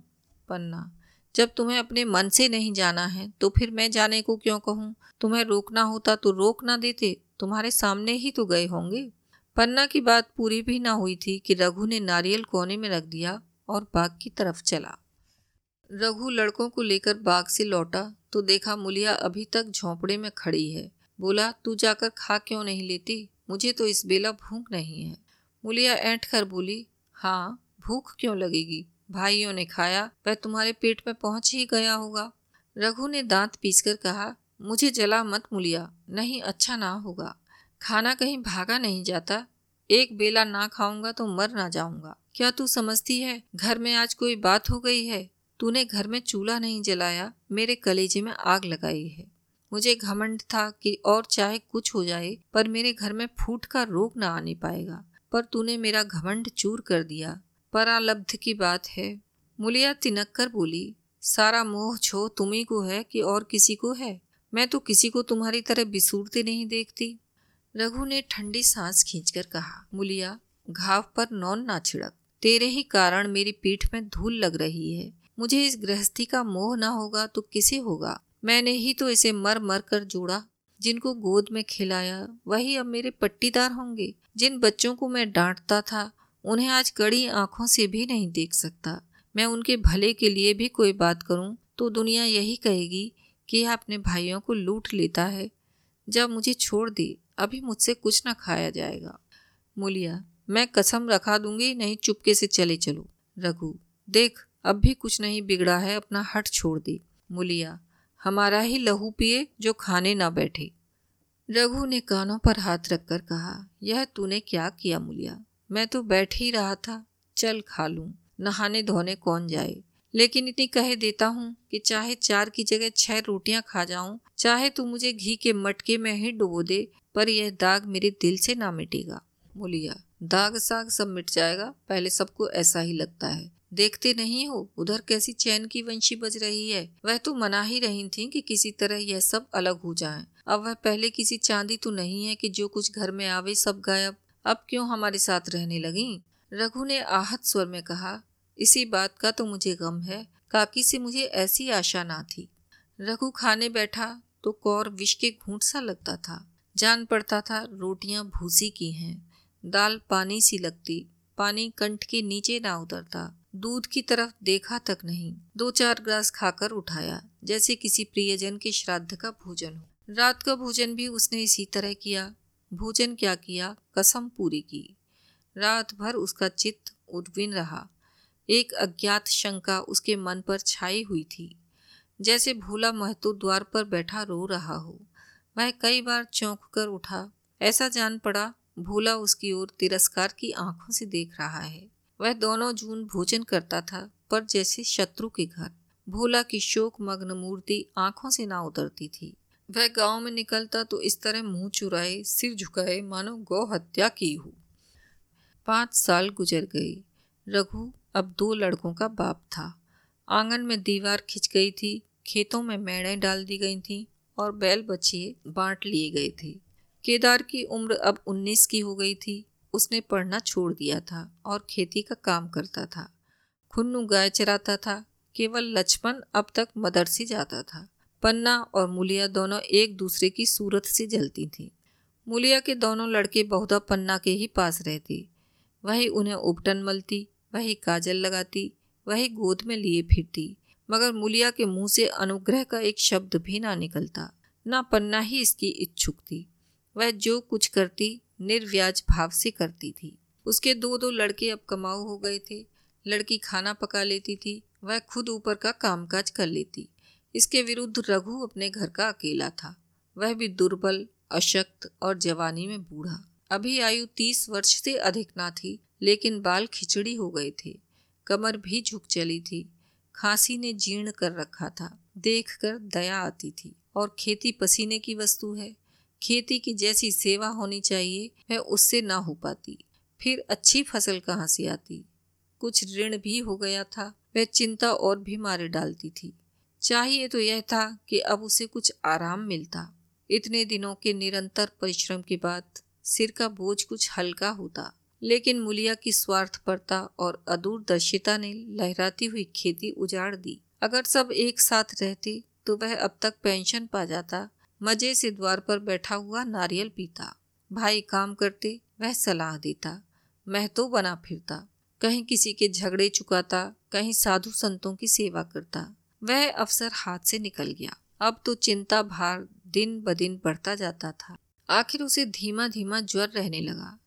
पन्ना जब तुम्हें अपने मन से नहीं जाना है तो फिर मैं जाने को क्यों कहूँ? तुम्हें रोकना होता तो रोक ना देते तुम्हारे सामने ही तो गए होंगे। पन्ना की बात पूरी भी ना हुई थी कि रघु ने नारियल कोने में रख दिया और बाग की तरफ़ चला। रघु लड़कों को लेकर बाग से लौटा तो देखा मुलिया अभी तक झोंपड़े में खड़ी है। बोला, तू जाकर खा क्यों नहीं लेती? मुझे तो इस बेला भूख नहीं है। मुलिया ऐंठ कर बोली हाँ भूख क्यों लगेगी? भाइयों ने खाया, वह तुम्हारे पेट में पहुँच ही गया होगा। रघु ने दांत पीसकर कहा, मुझे जला मत मुलिया, नहीं अच्छा ना होगा। खाना कहीं भागा नहीं जाता। एक बेला ना खाऊँगा तो मर ना जाऊँगा। क्या तू समझती है? घर में आज कोई बात हो गई है? तूने घर में चूल्हा नहीं जलाया, मेरे कलेजे में आग लगाई है। मुझे घमंड था कि और चाहे कुछ हो जाए, पर मेरे घर में फूट का रोग ना आने पाएगा। पर तूने मेरा घमंड चूर कर दिया। परालब्ध की बात है। मुलिया तिनक कर बोली, सारा मोह छो तुम्ही को है कि और किसी को है? मैं तो किसी को तुम्हारी तरह बिसूरते नहीं देखती। रघु ने ठंडी सांस खींचकर कहा, मुलिया, घाव पर नौन ना छिड़क। तेरे ही कारण मेरी पीठ में धूल लग रही है। मुझे इस गृहस्थी का मोह ना होगा तो किसे होगा? मैंने ही तो इसे मर मर कर जोड़ा, जिनको गोद में खिलाया, वही अब मेरे पट्टीदार होंगे। जिन बच्चों को मैं डांटता था, उन्हें आज कड़ी आँखों से भी नहीं देख सकता। मैं उनके भले के लिए भी कोई बात करूँ तो दुनिया यही कहेगी कि यह अपने भाइयों को लूट लेता है। जब मुझे छोड़ दे, अभी मुझसे कुछ ना खाया जाएगा। मुलिया, मैं कसम रखा दूँगी, नहीं चुपके से चले चलो। रघु, देख अब भी कुछ नहीं बिगड़ा है, अपना हट छोड़ दे। मुलिया, हमारा ही लहू पिए जो खाने ना बैठे। रघु ने कानों पर हाथ रखकर कहा, यह तूने क्या किया मुलिया? मैं तो बैठ ही रहा था। चल खा लूँ। नहाने धोने कौन जाए? लेकिन इतनी कह देता हूँ कि चाहे चार की जगह छह रोटियाँ खा जाऊँ, चाहे तू मुझे घी के मटके में ही डुबो दे, पर यह दाग मेरे दिल से ना मिटेगा। बोलिया दाग साग सब मिट जाएगा, पहले सबको ऐसा ही लगता है। देखते नहीं हो, उधर कैसी चैन की वंशी बज रही है। वह तो मना ही रही थी कि किसी तरह यह सब अलग हो जाए। अब वह पहले किसी चांदी तो नहीं है कि जो कुछ घर में आवे सब गायब। अब क्यों हमारे साथ रहने लगी? रघु ने आहत स्वर में कहा, इसी बात का तो मुझे गम है। काकी से मुझे ऐसी आशा ना थी। रघु खाने बैठा तो कौर विष के घूंट सा लगता था। जान पड़ता था रोटियाँ भूसी की हैं। दाल पानी सी लगती। पानी कंठ के नीचे ना उतरता। दूध की तरफ़ देखा तक नहीं। दो चार ग्लास खाकर उठाया, जैसे किसी प्रियजन के श्राद्ध का भोजन हो। रात का भोजन भी उसने इसी तरह किया। भोजन क्या किया? कसम पूरी की। रात भर उसका चित्त उर्विन रहा। एक अज्ञात शंका उसके मन पर छाई हुई थी। जैसे भूला महतो द्वार पर बैठा रो रहा हो। वह कई बार चौंक कर उठा। ऐसा जान पड़ा भूला उसकी ओर तिरस्कार की आँखों से देख रहा है। वह दोनों जून भोजन करता था, पर जैसे शत्रु के घर। भोला की शोक मग्न मूर्ति आँखों से ना उतरती थी। वह गाँव में निकलता तो इस तरह मुँह चुराए, सिर झुकाए, मानो गौ हत्या की हो। पाँच साल गुजर गए। रघु अब दो लड़कों का बाप था। आँगन में दीवार खिंच गई थी, खेतों में मेड़े डाल दी गई थी और बैल बच्चे बांट लिए गए थे। केदार की उम्र अब उन्नीस की हो गई थी। उसने पढ़ना छोड़ दिया था और खेती का काम करता था। खुन्नू गाय चराता था। केवल लक्ष्मण अब तक मदरसे जाता था। पन्ना और मुलिया दोनों एक दूसरे की सूरत से जलती थी। मुलिया के दोनों लड़के बहुधा पन्ना के ही पास रहते। वही उन्हें उपटन मलती, वही काजल लगाती, वही गोद में लिए फिरती। मगर मुलिया के मुँह से अनुग्रह का एक शब्द भी ना निकलता। ना पन्ना ही इसकी इच्छुक थी। वह जो कुछ करती, निर्व्याज भाव से करती थी। उसके दो दो लड़के अब कमाऊ हो गए थे। लड़की खाना पका लेती थी, वह खुद ऊपर का कामकाज कर लेती। इसके विरुद्ध रघु अपने घर का अकेला था। वह भी दुर्बल, अशक्त और जवानी में बूढ़ा। अभी आयु तीस वर्ष से अधिक ना थी, लेकिन बाल खिचड़ी हो गए थे। कमर भी झुक चली थी। खांसी ने जीर्ण कर रखा था। देखकर दया आती थी। और खेती पसीने की वस्तु है। खेती की जैसी सेवा होनी चाहिए वह उससे ना हो पाती। फिर अच्छी फ़सल कहाँ से आती? कुछ ऋण भी हो गया था वह चिंता और भी मारे डालती थी। चाहिए तो यह था कि अब उसे कुछ आराम मिलता। इतने दिनों के निरंतर परिश्रम के बाद सिर का बोझ कुछ हल्का होता, लेकिन मुलिया की स्वार्थपरता और अदूरदर्शिता ने लहराती हुई खेती उजाड़ दी। अगर सब एक साथ रहते तो वह अब तक पेंशन पा जाता मज़े से द्वार पर बैठा हुआ नारियल पीता। भाई काम करते, वह सलाह देता। महतो बना फिरता। कहीं किसी के झगड़े चुकाता, कहीं साधु संतों की सेवा करता। वह अवसर हाथ से निकल गया। अब तो चिंता भार दिन ब दिन बढ़ता जाता था। आखिर उसे धीमा धीमा ज्वर रहने लगा।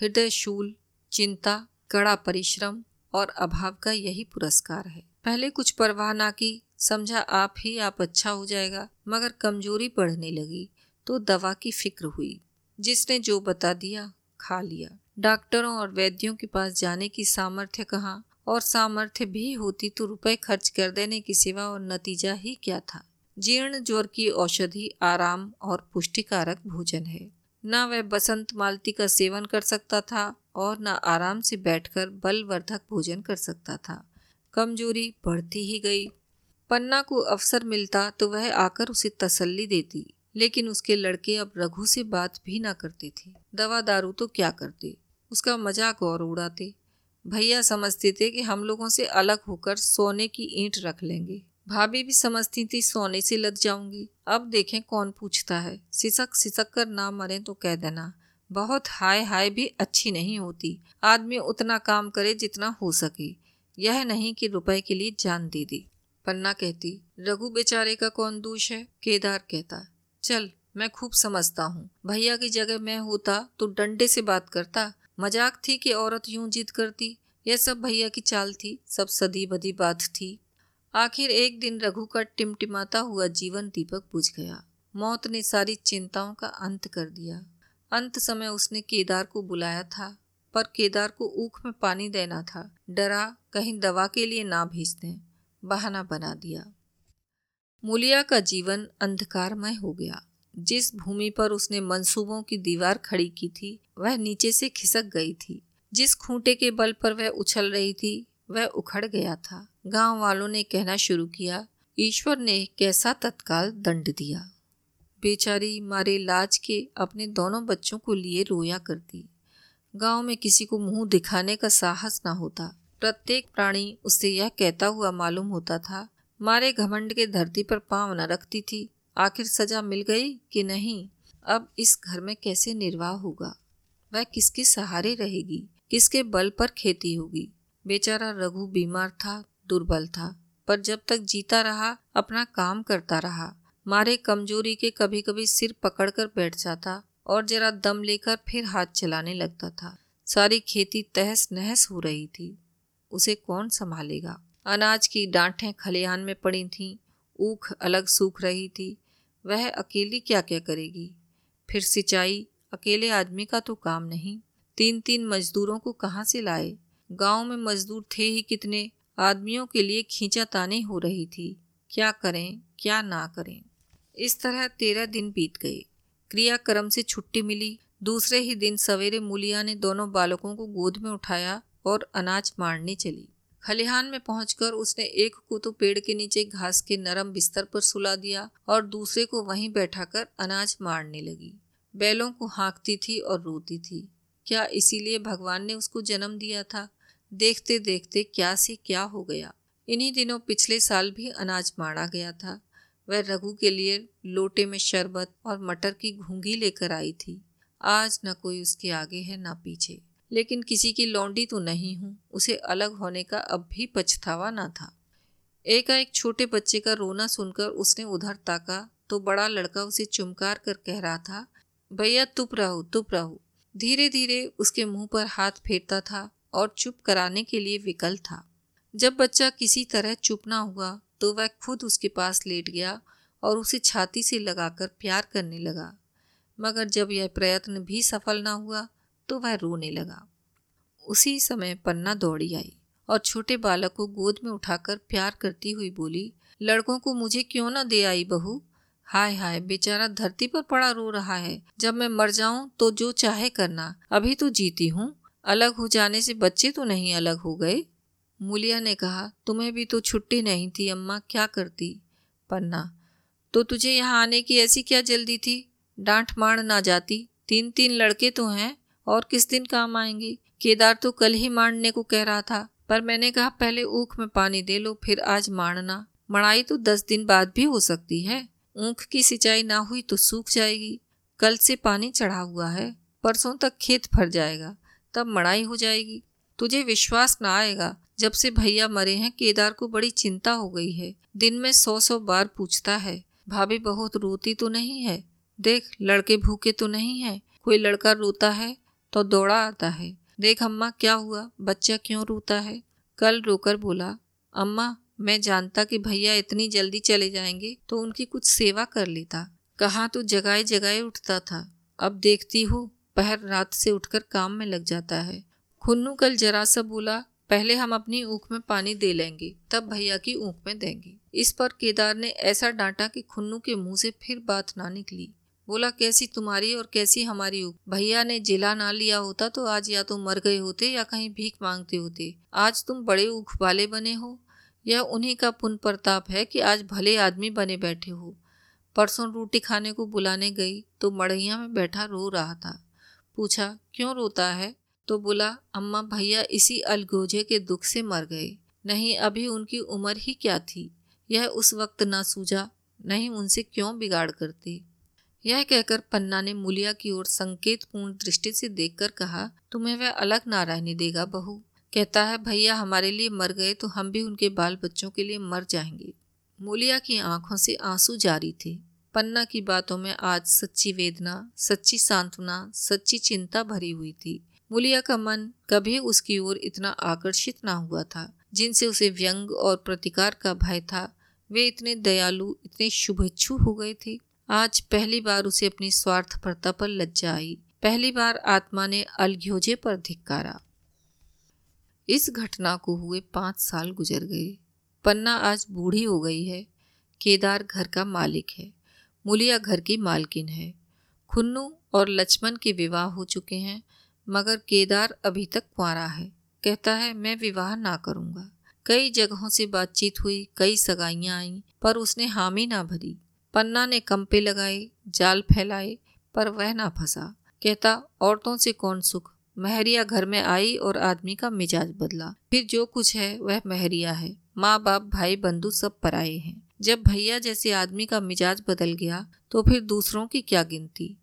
हृदय शूल, चिंता, कड़ा परिश्रम और अभाव का यही पुरस्कार है। पहले कुछ परवाह ना की समझा आप ही, आप अच्छा हो जाएगा। मगर कमज़ोरी बढ़ने लगी तो दवा की फ़िक्र हुई। जिसने जो बता दिया, खा लिया। डॉक्टरों और वैद्यों के पास जाने की सामर्थ्य कहाँ? और सामर्थ्य भी होती तो रुपए खर्च कर देने की सिवा और नतीजा ही क्या था? जीर्ण ज्वर की औषधि आराम और पुष्टिकारक भोजन है। न वह बसंत मालती का सेवन कर सकता था और न आराम से बैठकर बलवर्धक भोजन कर सकता था। कमज़ोरी बढ़ती ही गई। पन्ना को अवसर मिलता तो वह आकर उसे तसल्ली देती, लेकिन उसके लड़के अब रघु से बात भी ना करते थे। दवा दारू तो क्या करते? उसका मज़ाक और उड़ाते। भैया समझते थे कि हम लोगों से अलग होकर सोने की ईंट रख लेंगे। भाभी भी समझती थी, सोने से लग जाऊँगी। अब देखें कौन पूछता है। सिसक सिसक कर ना मरे तो कह देना। बहुत हाय हाय भी अच्छी नहीं होती। आदमी उतना काम करे जितना हो सके। यह नहीं कि रुपए के लिए जान दे दी। पन्ना कहती, रघु बेचारे का कौन दोष है? केदार कहता, चल, मैं खूब समझता हूँ। भैया की जगह मैं होता तो डंडे से बात करता। मज़ाक थी कि औरत यूँ जिद करती। यह सब भैया की चाल थी, सब सदी बदी बात थी। आखिर एक दिन रघु का टिमटिमाता हुआ जीवन दीपक बुझ गया। मौत ने सारी चिंताओं का अंत कर दिया। अंत समय उसने केदार को बुलाया था, पर केदार को ऊख में पानी देना था। डरा, कहीं दवा के लिए ना भेज दें बहाना बना दिया। मुलिया का जीवन अंधकारमय हो गया। जिस भूमि पर उसने मंसूबों की दीवार खड़ी की थी, वह नीचे से खिसक गई थी। जिस खूंटे के बल पर वह उछल रही थी, वह उखड़ गया था। गाँव वालों ने कहना शुरू किया, ईश्वर ने कैसा तत्काल दंड दिया। बेचारी मारे लाज के अपने दोनों बच्चों को लिए रोया करती। गाँव में किसी को मुँह दिखाने का साहस ना होता। प्रत्येक प्राणी उससे यह कहता हुआ मालूम होता था, मारे घमंड के धरती पर पाँव न रखती थी, आखिर सजा मिल गई कि नहीं? अब इस घर में कैसे निर्वाह होगा? वह किसके सहारे रहेगी? किसके बल पर खेती होगी? बेचारा रघु बीमार था, दुर्बल था, पर जब तक जीता रहा, अपना काम करता रहा। मारे कमज़ोरी के कभी कभी सिर पकड़कर बैठ जाता और जरा दम लेकर फिर हाथ चलाने लगता था। सारी खेती तहस नहस हो रही थी। उसे कौन संभालेगा? अनाज की डांठें खलिहान में पड़ी थीं, ऊख अलग सूख रही थी। वह अकेली क्या क्या करेगी? फिर सिंचाई, अकेले आदमी का तो काम नहीं। तीन तीन मजदूरों को कहाँ से लाए? गाँव में मजदूर थे ही कितने? आदमियों के लिए खींचा तानी हो रही थी। क्या करें, क्या ना करें? इस तरह तेरह दिन बीत गए। क्रियाक्रम से छुट्टी मिली। दूसरे ही दिन सवेरे मूलिया ने दोनों बालकों को गोद में उठाया और अनाज मारने चली। खलिहान में पहुंचकर उसने एक को तो पेड़ के नीचे घास के नरम बिस्तर पर सुला दिया और दूसरे को वहीं बैठाकर अनाज मारने लगी। बैलों को हाँकती थी और रोती थी। क्या इसीलिए भगवान ने उसको जन्म दिया था? देखते देखते क्या से क्या हो गया। इन्हीं दिनों पिछले साल भी अनाज मारा गया था। वह रघु के लिए लोटे में शरबत और मटर की घूँगी लेकर आई थी। आज न कोई उसके आगे है, न पीछे। लेकिन किसी की लौंडी तो नहीं हूँ। उसे अलग होने का अब भी पछतावा न था। एकाएक छोटे बच्चे का रोना सुनकर उसने उधर ताका तो बड़ा लड़का उसे चुमकार कर कह रहा था, भैया, तुप रहो तुप रहो। धीरे धीरे उसके मुँह पर हाथ फेरता था और चुप कराने के लिए विकल था। जब बच्चा किसी तरह चुप ना हुआ तो वह खुद उसके पास लेट गया और उसे छाती से लगाकर प्यार करने लगा। मगर जब यह प्रयत्न भी सफल ना हुआ तो वह रोने लगा। उसी समय पन्ना दौड़ी आई और छोटे बालक को गोद में उठाकर प्यार करती हुई बोली, लड़कों को मुझे क्यों ना दे आई बहू? हाय हाय, बेचारा धरती पर पड़ा रो रहा है। जब मैं मर जाऊँ तो जो चाहे करना। अभी तो जीती हूँ। अलग हो जाने से बच्चे तो नहीं अलग हो गए। मुलिया ने कहा, तुम्हें भी तो छुट्टी नहीं थी, अम्मा, क्या करती? पन्ना तो तुझे यहाँ आने की ऐसी क्या जल्दी थी? डांट मार ना जाती। तीन तीन लड़के तो हैं। और किस दिन काम आएँगी? केदार तो कल ही मारने को कह रहा था, पर मैंने कहा, पहले ऊख में पानी दे लो, फिर आज मारना मड़ाई तो दस दिन बाद भी हो सकती है। ऊख की सिंचाई ना हुई तो सूख जाएगी। कल से पानी चढ़ा हुआ है, परसों तक खेत भर जाएगा, तब मड़ाई हो जाएगी। तुझे विश्वास ना आएगा, जब से भैया मरे हैं, केदार को बड़ी चिंता हो गई है। दिन में सौ सौ बार पूछता है, भाभी, बहुत रोती तो नहीं है? देख, लड़के भूखे तो नहीं है? कोई लड़का रोता है? तो दौड़ा आता है। देख अम्मा, क्या हुआ? बच्चा क्यों रोता है? कल रोकर बोला, अम्मा, मैं जानता कि भैया इतनी जल्दी चले जाएँगे तो उनकी कुछ सेवा कर लेता। कहाँ तो जगाए जगाए उठता था। अब देखती हूँ, पहर रात से उठकर काम में लग जाता है। खुन्नू कल जरा सा बोला, पहले हम अपनी ऊख में पानी दे लेंगे, तब भैया की ऊख में देंगे। इस पर केदार ने ऐसा डांटा कि खुन्नू के मुँह से फिर बात ना निकली। बोला, कैसी तुम्हारी और कैसी हमारी ऊख भैया ने जिला ना लिया होता तो आज या तो मर गए होते या कहीं भीख मांगते होते। आज तुम बड़े ऊख वाले बने हो। यह उन्हीं का पुन प्रताप है कि आज भले आदमी बने बैठे हो। परसों रोटी खाने को बुलाने गई तो मड़ैया में बैठा रो रहा था। पूछा, क्यों रोता है? तो बोला, अम्मा, भैया इसी अलगोजे के दुख से मर गए। नहीं, अभी उनकी उम्र ही क्या थी? यह उस वक्त ना सूझा, नहीं उनसे क्यों बिगाड़ करती? यह कहकर पन्ना ने मूलिया की ओर संकेतपूर्ण दृष्टि से देखकर कहा, तुम्हें वह अलग ना रहने देगा बहू। कहता है, भैया, हमारे लिए मर गए तो हम भी उनके बाल बच्चों के लिए मर जाएँगे मुलिया की आँखों से आँसू जारी थे। पन्ना की बातों में आज सच्ची वेदना, सच्ची सांत्वना, सच्ची चिंता भरी हुई थी। मुलिया का मन कभी उसकी ओर इतना आकर्षित ना हुआ था। जिनसे उसे व्यंग और प्रतिकार का भय था, वे इतने दयालु, इतने शुभेच्छु हो गए थे। आज पहली बार उसे अपनी स्वार्थपरता पर लज्जा आई। पहली बार आत्मा ने अलघ्योजे पर धिक्कारा। इस घटना को हुए पाँच साल गुजर गए। पन्ना आज बूढ़ी हो गई है। केदार घर का मालिक है। मुलिया घर की मालकिन है। खुन्नू और लक्ष्मण के विवाह हो चुके हैं, मगर केदार अभी तक कुआरा है। कहता है, मैं विवाह ना करूँगा। कई जगहों से बातचीत हुई, कई सगाइयाँ आईं, पर उसने हामी ना भरी। पन्ना ने कंपे लगाए जाल फैलाए पर वह ना फंसा। कहता, औरतों से कौन सुख? महरिया घर में आई और आदमी का मिजाज बदला। फिर जो कुछ है, वह महरिया है। माँ बाप, भाई बंधु सब पराए हैं। जब भैया जैसे आदमी का मिजाज बदल गया तो फिर दूसरों की क्या गिनती?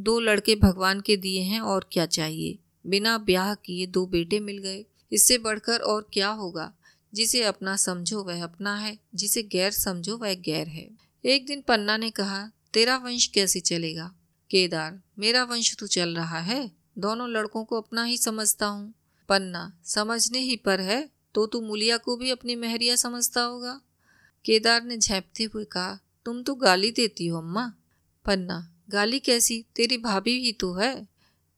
दो लड़के भगवान के दिए हैं, और क्या चाहिए? बिना ब्याह किए दो बेटे मिल गए। इससे बढ़कर और क्या होगा? जिसे अपना समझो वह अपना है, जिसे गैर समझो वह गैर है। एक दिन पन्ना ने कहा, तेरा वंश कैसे चलेगा? केदार, मेरा वंश तो चल रहा है। दोनों लड़कों को अपना ही समझता हूँ। पन्ना, समझने ही पर है तो तू मुलिया को भी अपनी महरिया समझता होगा। केदार ने झेपते हुए कहा, तुम तो गाली देती हो, अम्मा। पन्ना, गाली कैसी? तेरी भाभी ही तो है।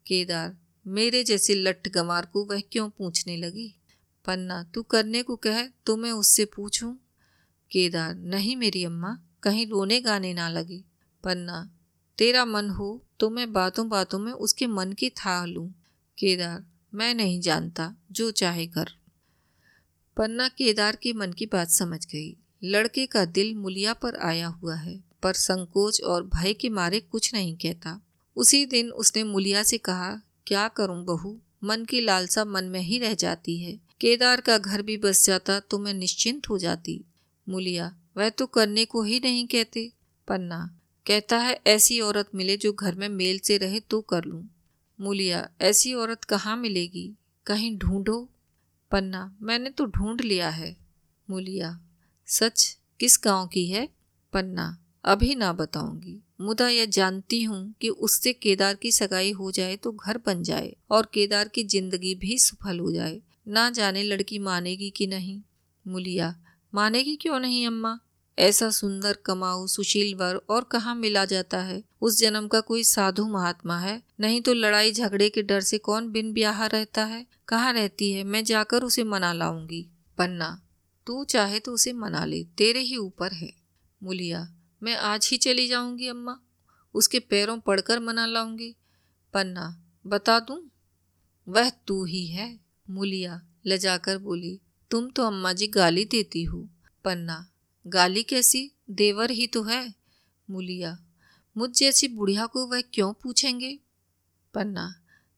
केदार, मेरे जैसे लठ गंवार को वह क्यों पूछने लगी? पन्ना, तू करने को कह तो मैं उससे पूछूँ? केदार, नहीं मेरी अम्मा। कहीं रोने गाने ना लगे। पन्ना तेरा मन हो तो मैं बातों बातों में उसके मन की था लूँ। केदार, मैं नहीं जानता, जो चाहे कर। पन्ना केदार के मन की बात समझ गई। लड़के का दिल मुलिया पर आया हुआ है, पर संकोच और भय के मारे कुछ नहीं कहता। उसी दिन उसने मुलिया से कहा, क्या करूँ बहू? मन की लालसा मन में ही रह जाती है। केदार का घर भी बस जाता तो मैं निश्चिंत हो जाती। मुलिया वह तो करने को ही नहीं कहते। पन्ना, कहता है, ऐसी औरत मिले जो घर में मेल से रहे तो कर लूँ। मुलिया, ऐसी औरत कहाँ मिलेगी? कहीं ढूंढो। पन्ना, मैंने तो ढूंढ लिया है। मुलिया, सच किस गाँव की है? पन्ना, अभी ना बताऊँगी। मुदा यह जानती हूँ कि उससे केदार की सगाई हो जाए तो घर बन जाए और केदार की ज़िंदगी भी सफल हो जाए। ना जाने लड़की मानेगी कि नहीं। मुलिया, मानेगी क्यों नहीं, अम्मा? ऐसा सुंदर कमाऊ, सुशील वर और कहाँ मिला जाता है? उस जन्म का कोई साधु महात्मा है? नहीं तो लड़ाई झगड़े के डर से कौन बिन ब्याह रहता है? कहाँ रहती है? मैं जाकर उसे मना लाऊँगी। पन्ना, तू चाहे तो उसे मना ले, तेरे ही ऊपर है। मुलिया, मैं आज ही चली जाऊँगी अम्मा। उसके पैरों पड़कर मना लाऊँगी। पन्ना, बता दूँ? वह तू ही है। मुलिया, लजाकर बोली, तुम तो अम्मा जी गाली देती हो। पन्ना गाली कैसी? देवर ही तो है, मुलिया। मुझ जैसी बुढ़िया को वह क्यों पूछेंगे? पन्ना,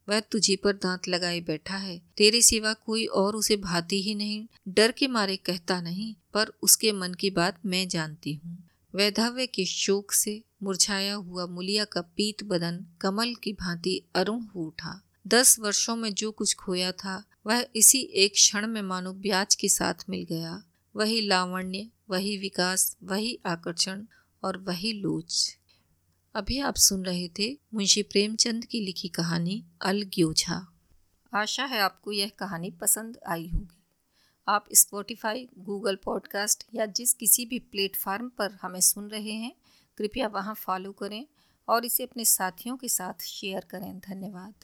वह तुझी पर दांत लगाए बैठा है। तेरे सिवा कोई और उसे भाती ही नहीं, डर के मारे कहता नहीं, पर उसके मन की बात मैं जानती हूँ। वैधव्य के शोक से मुरझाया हुआ मुलिया का पीत बदन कमल की भांति अरुण हो उठा। दस वर्षों में जो कुछ खोया था, वह इसी एक क्षण में मानो ब्याज के साथ मिल गया। वही लावण्य, वही विकास, वही आकर्षण और वही लोच। अभी आप सुन रहे थे मुंशी प्रेमचंद की लिखी कहानी अल ग्योझा। आशा है आपको यह कहानी पसंद आई होगी। आप स्पॉटिफाई गूगल पॉडकास्ट या जिस किसी भी प्लेटफार्म पर हमें सुन रहे हैं, कृपया वहाँ फॉलो करें और इसे अपने साथियों के साथ शेयर करें। धन्यवाद।